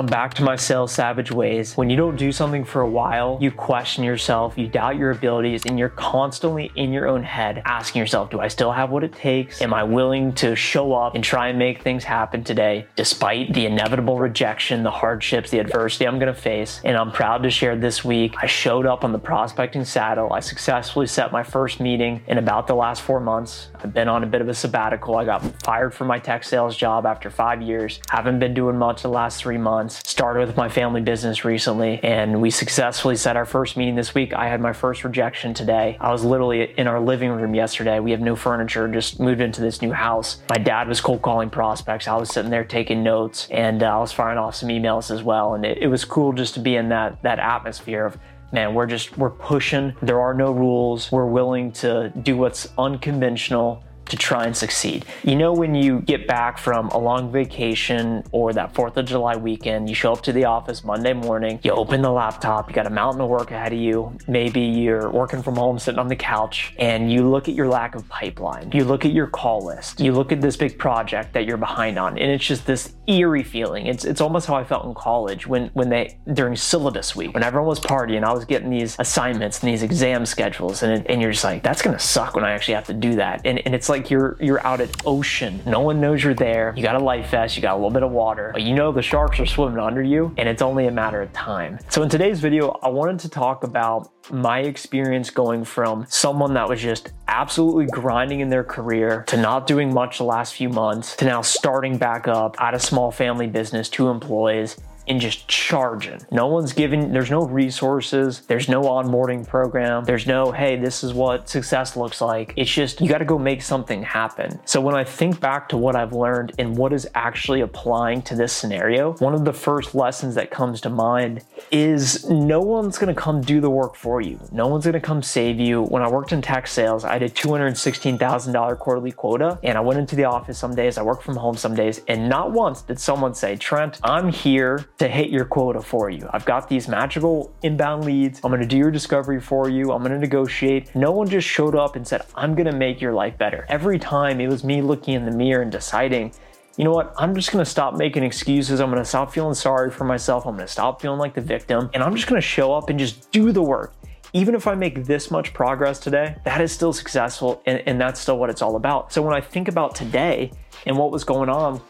I'm back to my sales savage ways. When you don't do something for a while, you question yourself, you doubt your abilities, and you're constantly in your own head asking yourself, do I still have what it takes? Am I willing to show up and try and make things happen today despite the inevitable rejection, the hardships, the adversity I'm gonna face? And I'm proud to share this week, I showed up on the prospecting saddle. I successfully set my first meeting in about the last four months. I've been on a bit of a sabbatical. I got fired from my tech sales job after five years. Haven't been doing much the last three months months. Started with my family business recently, and we successfully set our first meeting this week. I had my first rejection today. I was literally in our living room yesterday. We have no furniture, just moved into this new house. My dad was cold calling prospects. I was sitting there taking notes, and uh, I was firing off some emails as well. And it, it was cool just to be in that that atmosphere of man, we're just we're pushing. There are no rules. We're willing to do what's unconventional to try and succeed. You know, when you get back from a long vacation or that 4th of July weekend, you show up to the office Monday morning, you open the laptop, you got a mountain of work ahead of you. Maybe you're working from home, sitting on the couch, and you look at your lack of pipeline. You look at your call list. You look at this big project that you're behind on, and it's just this eerie feeling. It's it's almost how I felt in college when when they during syllabus week, when everyone was partying, I was getting these assignments and these exam schedules, and, and you're just like, that's gonna suck when I actually have to do that. And, and it's like like you're you're out at ocean. No one knows you're there. You got a life vest, you got a little bit of water, but you know the sharks are swimming under you, and it's only a matter of time. So in today's video, I wanted to talk about my experience going from someone that was just absolutely grinding in their career to not doing much the last few months to now starting back up at a small family business, two employees, and just charging. No one's giving, there's no resources, there's no onboarding program, there's no, hey, this is what success looks like. It's just, you got to go make something happen. So when I think back to what I've learned and what is actually applying to this scenario, one of the first lessons that comes to mind is no one's going to come do the work for you. No one's going to come save you. When I worked in tech sales, I did $216,000 quarterly quota and I went into the office some days, I worked from home some days, and not once did someone say, Trent, I'm here to hit your quota for you. I've got these magical inbound leads. I'm gonna do your discovery for you. I'm gonna negotiate. No one just showed up and said, I'm gonna make your life better. Every time it was me looking in the mirror and deciding, you know what? I'm just gonna stop making excuses. I'm gonna stop feeling sorry for myself. I'm gonna stop feeling like the victim. And I'm just gonna show up and just do the work. Even if I make this much progress today, that is still successful and, and that's still what it's all about. So when I think about today and what was going on,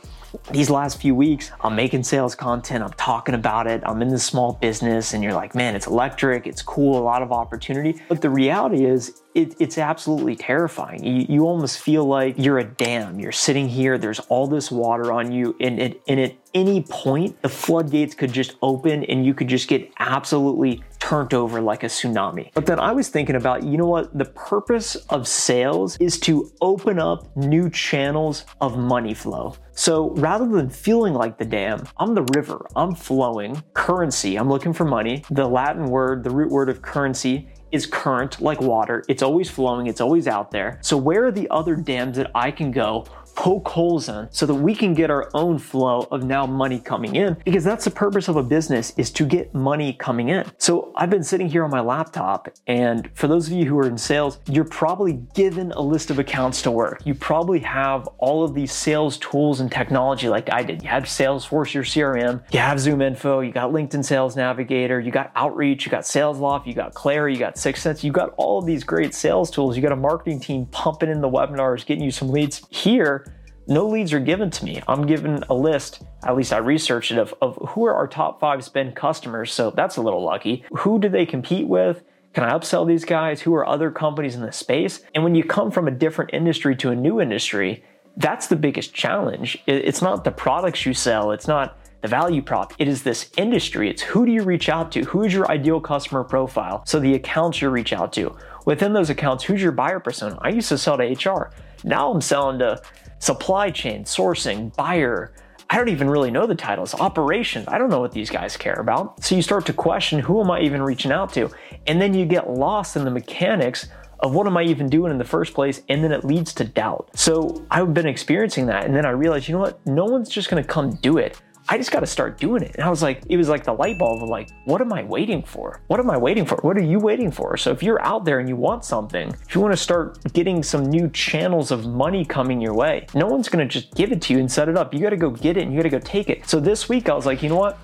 these last few weeks, I'm making sales content, I'm talking about it, I'm in this small business, and you're like, man, it's electric, it's cool, a lot of opportunity. But the reality is, it, it's absolutely terrifying. You, you, almost feel like you're a dam. You're sitting here, there's all this water on you, and, and, and at any point, the floodgates could just open and you could just get absolutely turned over like a tsunami. But then I was thinking about, you know what? The purpose of sales is to open up new channels of money flow. So rather than feeling like the dam, I'm the river, I'm flowing. Currency, I'm looking for money. The Latin word, the root word of currency is current like water. It's always flowing, it's always out there. So where are the other dams that I can go poke holes in so that we can get our own flow of now money coming in because that's the purpose of a business is to get money coming in. So I've been sitting here on my laptop and for those of you who are in sales, you're probably given a list of accounts to work. You probably have all of these sales tools and technology like I did. You have Salesforce, your CRM, you have ZoomInfo, you got LinkedIn Sales Navigator, you got Outreach, you got SalesLoft, you got Clari, you got 6sense, you got all of these great sales tools. You got a marketing team pumping in the webinars, getting you some leads. Here, no leads are given to me. I'm given a list, at least I researched it, of, of who are our top five spend customers. So that's a little lucky. Who do they compete with? Can I upsell these guys? Who are other companies in the space? And when you come from a different industry to a new industry, that's the biggest challenge. It's not the products you sell, it's not the value prop. It is this industry. It's who do you reach out to? Who is your ideal customer profile? So the accounts you reach out to. Within those accounts, who's your buyer persona? I used to sell to HR. Now I'm selling to supply chain, sourcing, buyer. I don't even really know the titles, operations. I don't know what these guys care about. So you start to question who am I even reaching out to? And then you get lost in the mechanics of what am I even doing in the first place? And then it leads to doubt. So I've been experiencing that. And then I realized, you know what? No one's just gonna come do it. I just got to start doing it. And I was like, it was like the light bulb of like, what am I waiting for? What am I waiting for? What are you waiting for? So if you're out there and you want something, if you want to start getting some new channels of money coming your way, no one's going to just give it to you and set it up. You got to go get it and you got to go take it. So this week I was like, you know what?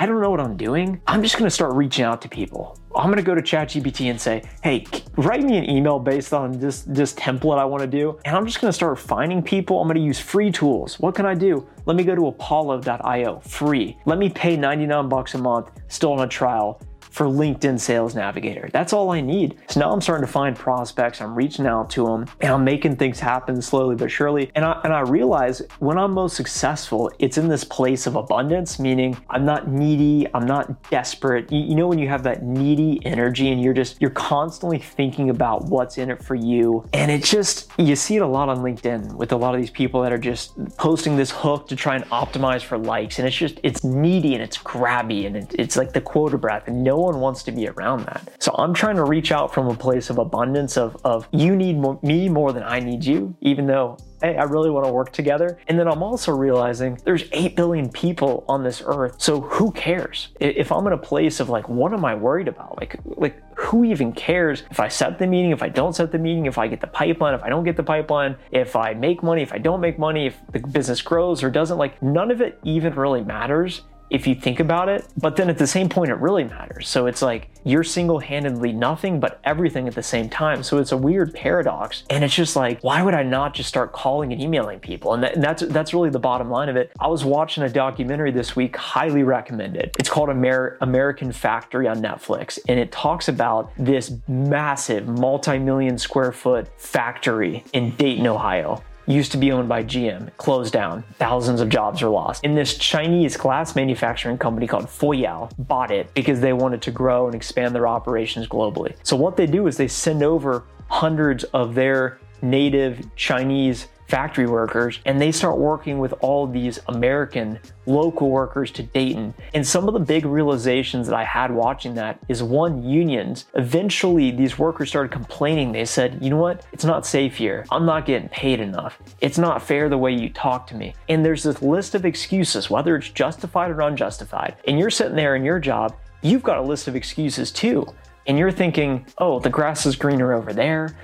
I don't know what I'm doing. I'm just gonna start reaching out to people. I'm gonna go to ChatGPT and say, hey, write me an email based on this, this template I wanna do. And I'm just gonna start finding people. I'm gonna use free tools. What can I do? Let me go to apollo.io, free. Let me pay 99 bucks a month, still on a trial for LinkedIn Sales Navigator. That's all I need. So now I'm starting to find prospects, I'm reaching out to them, and I'm making things happen slowly but surely. And I, and I realize when I'm most successful, it's in this place of abundance, meaning I'm not needy, I'm not desperate. You, you know, when you have that needy energy and you're just, you're constantly thinking about what's in it for you. And it just, you see it a lot on LinkedIn with a lot of these people that are just posting this hook to try and optimize for likes. And it's just, it's needy and it's grabby and it, it's like the quota breath and no one wants to be around that. So I'm trying to reach out from a place of abundance of, of you need me more than I need you, even though hey, I really want to work together. And then I'm also realizing there's 8 billion people on this earth. So who cares? If I'm in a place of like, what am I worried about? Like, like who even cares if I set the meeting, if I don't set the meeting, if I get the pipeline, if I don't get the pipeline, if I make money, if I don't make money, if the business grows or doesn't, like none of it even really matters if you think about it. But then at the same point, it really matters. So it's like you're single handedly nothing but everything at the same time. So it's a weird paradox. And it's just like, why would I not just start calling and emailing people? And, that, and that's that's really the bottom line of it. I was watching a documentary this week, highly recommended. It's called Amer- American Factory on Netflix. And it talks about this massive multi million square foot factory in Dayton, Ohio used to be owned by GM, closed down. Thousands of jobs are lost. And this Chinese glass manufacturing company called Fuyao bought it because they wanted to grow and expand their operations globally. So what they do is they send over hundreds of their native Chinese factory workers and they start working with all these American local workers to Dayton. And some of the big realizations that I had watching that is one, unions. Eventually, these workers started complaining. They said, you know what? It's not safe here. I'm not getting paid enough. It's not fair the way you talk to me. And there's this list of excuses, whether it's justified or unjustified. And you're sitting there in your job, you've got a list of excuses too. And you're thinking, oh, the grass is greener over there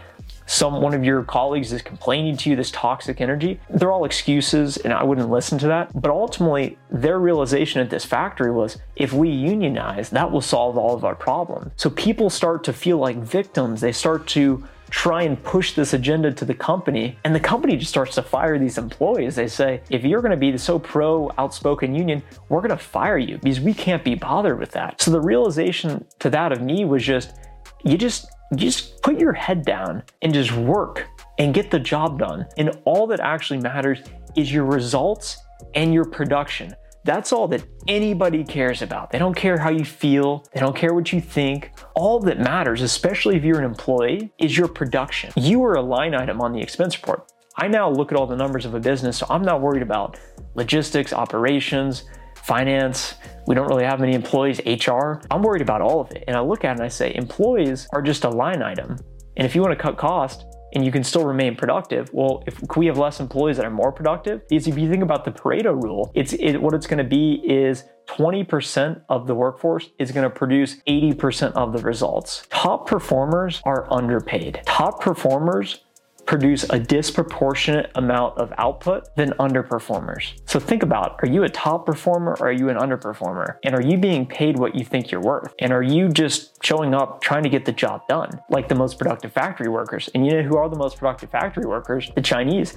some one of your colleagues is complaining to you this toxic energy they're all excuses and i wouldn't listen to that. But ultimately their realization at this factory was if we unionize that will solve all of our problems. So people start to feel like victims. They start to try and push this agenda to the company and the company just starts to fire these employees. They say if you're going to be so pro outspoken union we're going to fire you because we can't be bothered with that. So the realization to that of me was just you just just put your head down and just work and get the job done. And all that actually matters is your results and your production. That's all that anybody cares about. They don't care how you feel, they don't care what you think. All that matters, especially if you're an employee, is your production. You are a line item on the expense report. I now look at all the numbers of a business, so I'm not worried about logistics, operations, finance. We don't really have many employees, HR. I'm worried about all of it. And I look at it and I say, employees are just a line item. And if you want to cut cost, and you can still remain productive. Well, if we have less employees that are more productive? is if you think about the Pareto rule, it's it, what it's going to be is 20% of the workforce is going to produce 80% of the results. Top performers are underpaid. Top performers produce a disproportionate amount of output than underperformers. So think about are you a top performer or are you an underperformer? And are you being paid what you think you're worth? And are you just showing up trying to get the job done like the most productive factory workers? And you know who are the most productive factory workers? The Chinese.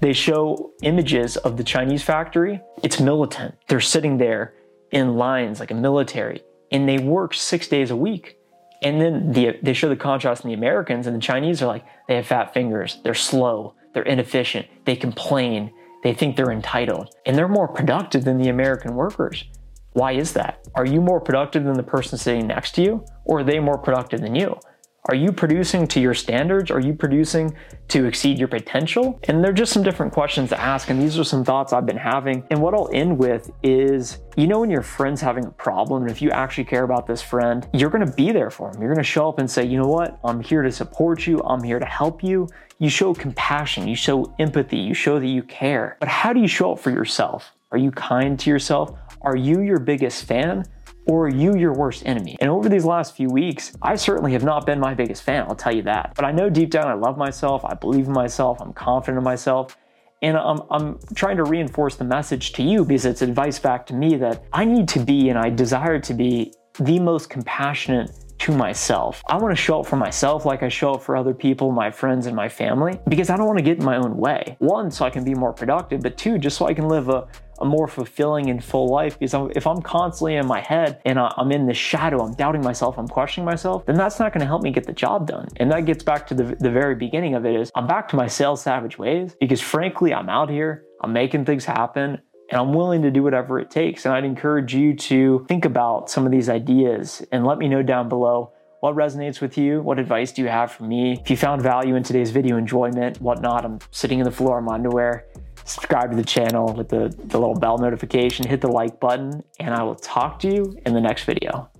They show images of the Chinese factory. It's militant. They're sitting there in lines like a military and they work six days a week. And then the, they show the contrast in the Americans, and the Chinese are like, they have fat fingers, they're slow, they're inefficient, they complain, they think they're entitled, and they're more productive than the American workers. Why is that? Are you more productive than the person sitting next to you, or are they more productive than you? Are you producing to your standards? Are you producing to exceed your potential? And they're just some different questions to ask. And these are some thoughts I've been having. And what I'll end with is you know, when your friend's having a problem, and if you actually care about this friend, you're gonna be there for them. You're gonna show up and say, you know what? I'm here to support you, I'm here to help you. You show compassion, you show empathy, you show that you care. But how do you show up for yourself? Are you kind to yourself? Are you your biggest fan? Or are you your worst enemy? And over these last few weeks, I certainly have not been my biggest fan, I'll tell you that. But I know deep down I love myself, I believe in myself, I'm confident in myself. And I'm, I'm trying to reinforce the message to you because it's advice back to me that I need to be and I desire to be the most compassionate to myself. I want to show up for myself like I show up for other people, my friends, and my family, because I don't want to get in my own way. One, so I can be more productive, but two, just so I can live a, a more fulfilling and full life. Because if I'm constantly in my head and I'm in the shadow, I'm doubting myself, I'm questioning myself, then that's not going to help me get the job done. And that gets back to the, the very beginning of it is I'm back to my sales savage ways because frankly, I'm out here, I'm making things happen and I'm willing to do whatever it takes. And I'd encourage you to think about some of these ideas and let me know down below what resonates with you? What advice do you have for me? If you found value in today's video, enjoyment, whatnot, I'm sitting in the floor in my underwear. Subscribe to the channel with the, the little bell notification, hit the like button, and I will talk to you in the next video.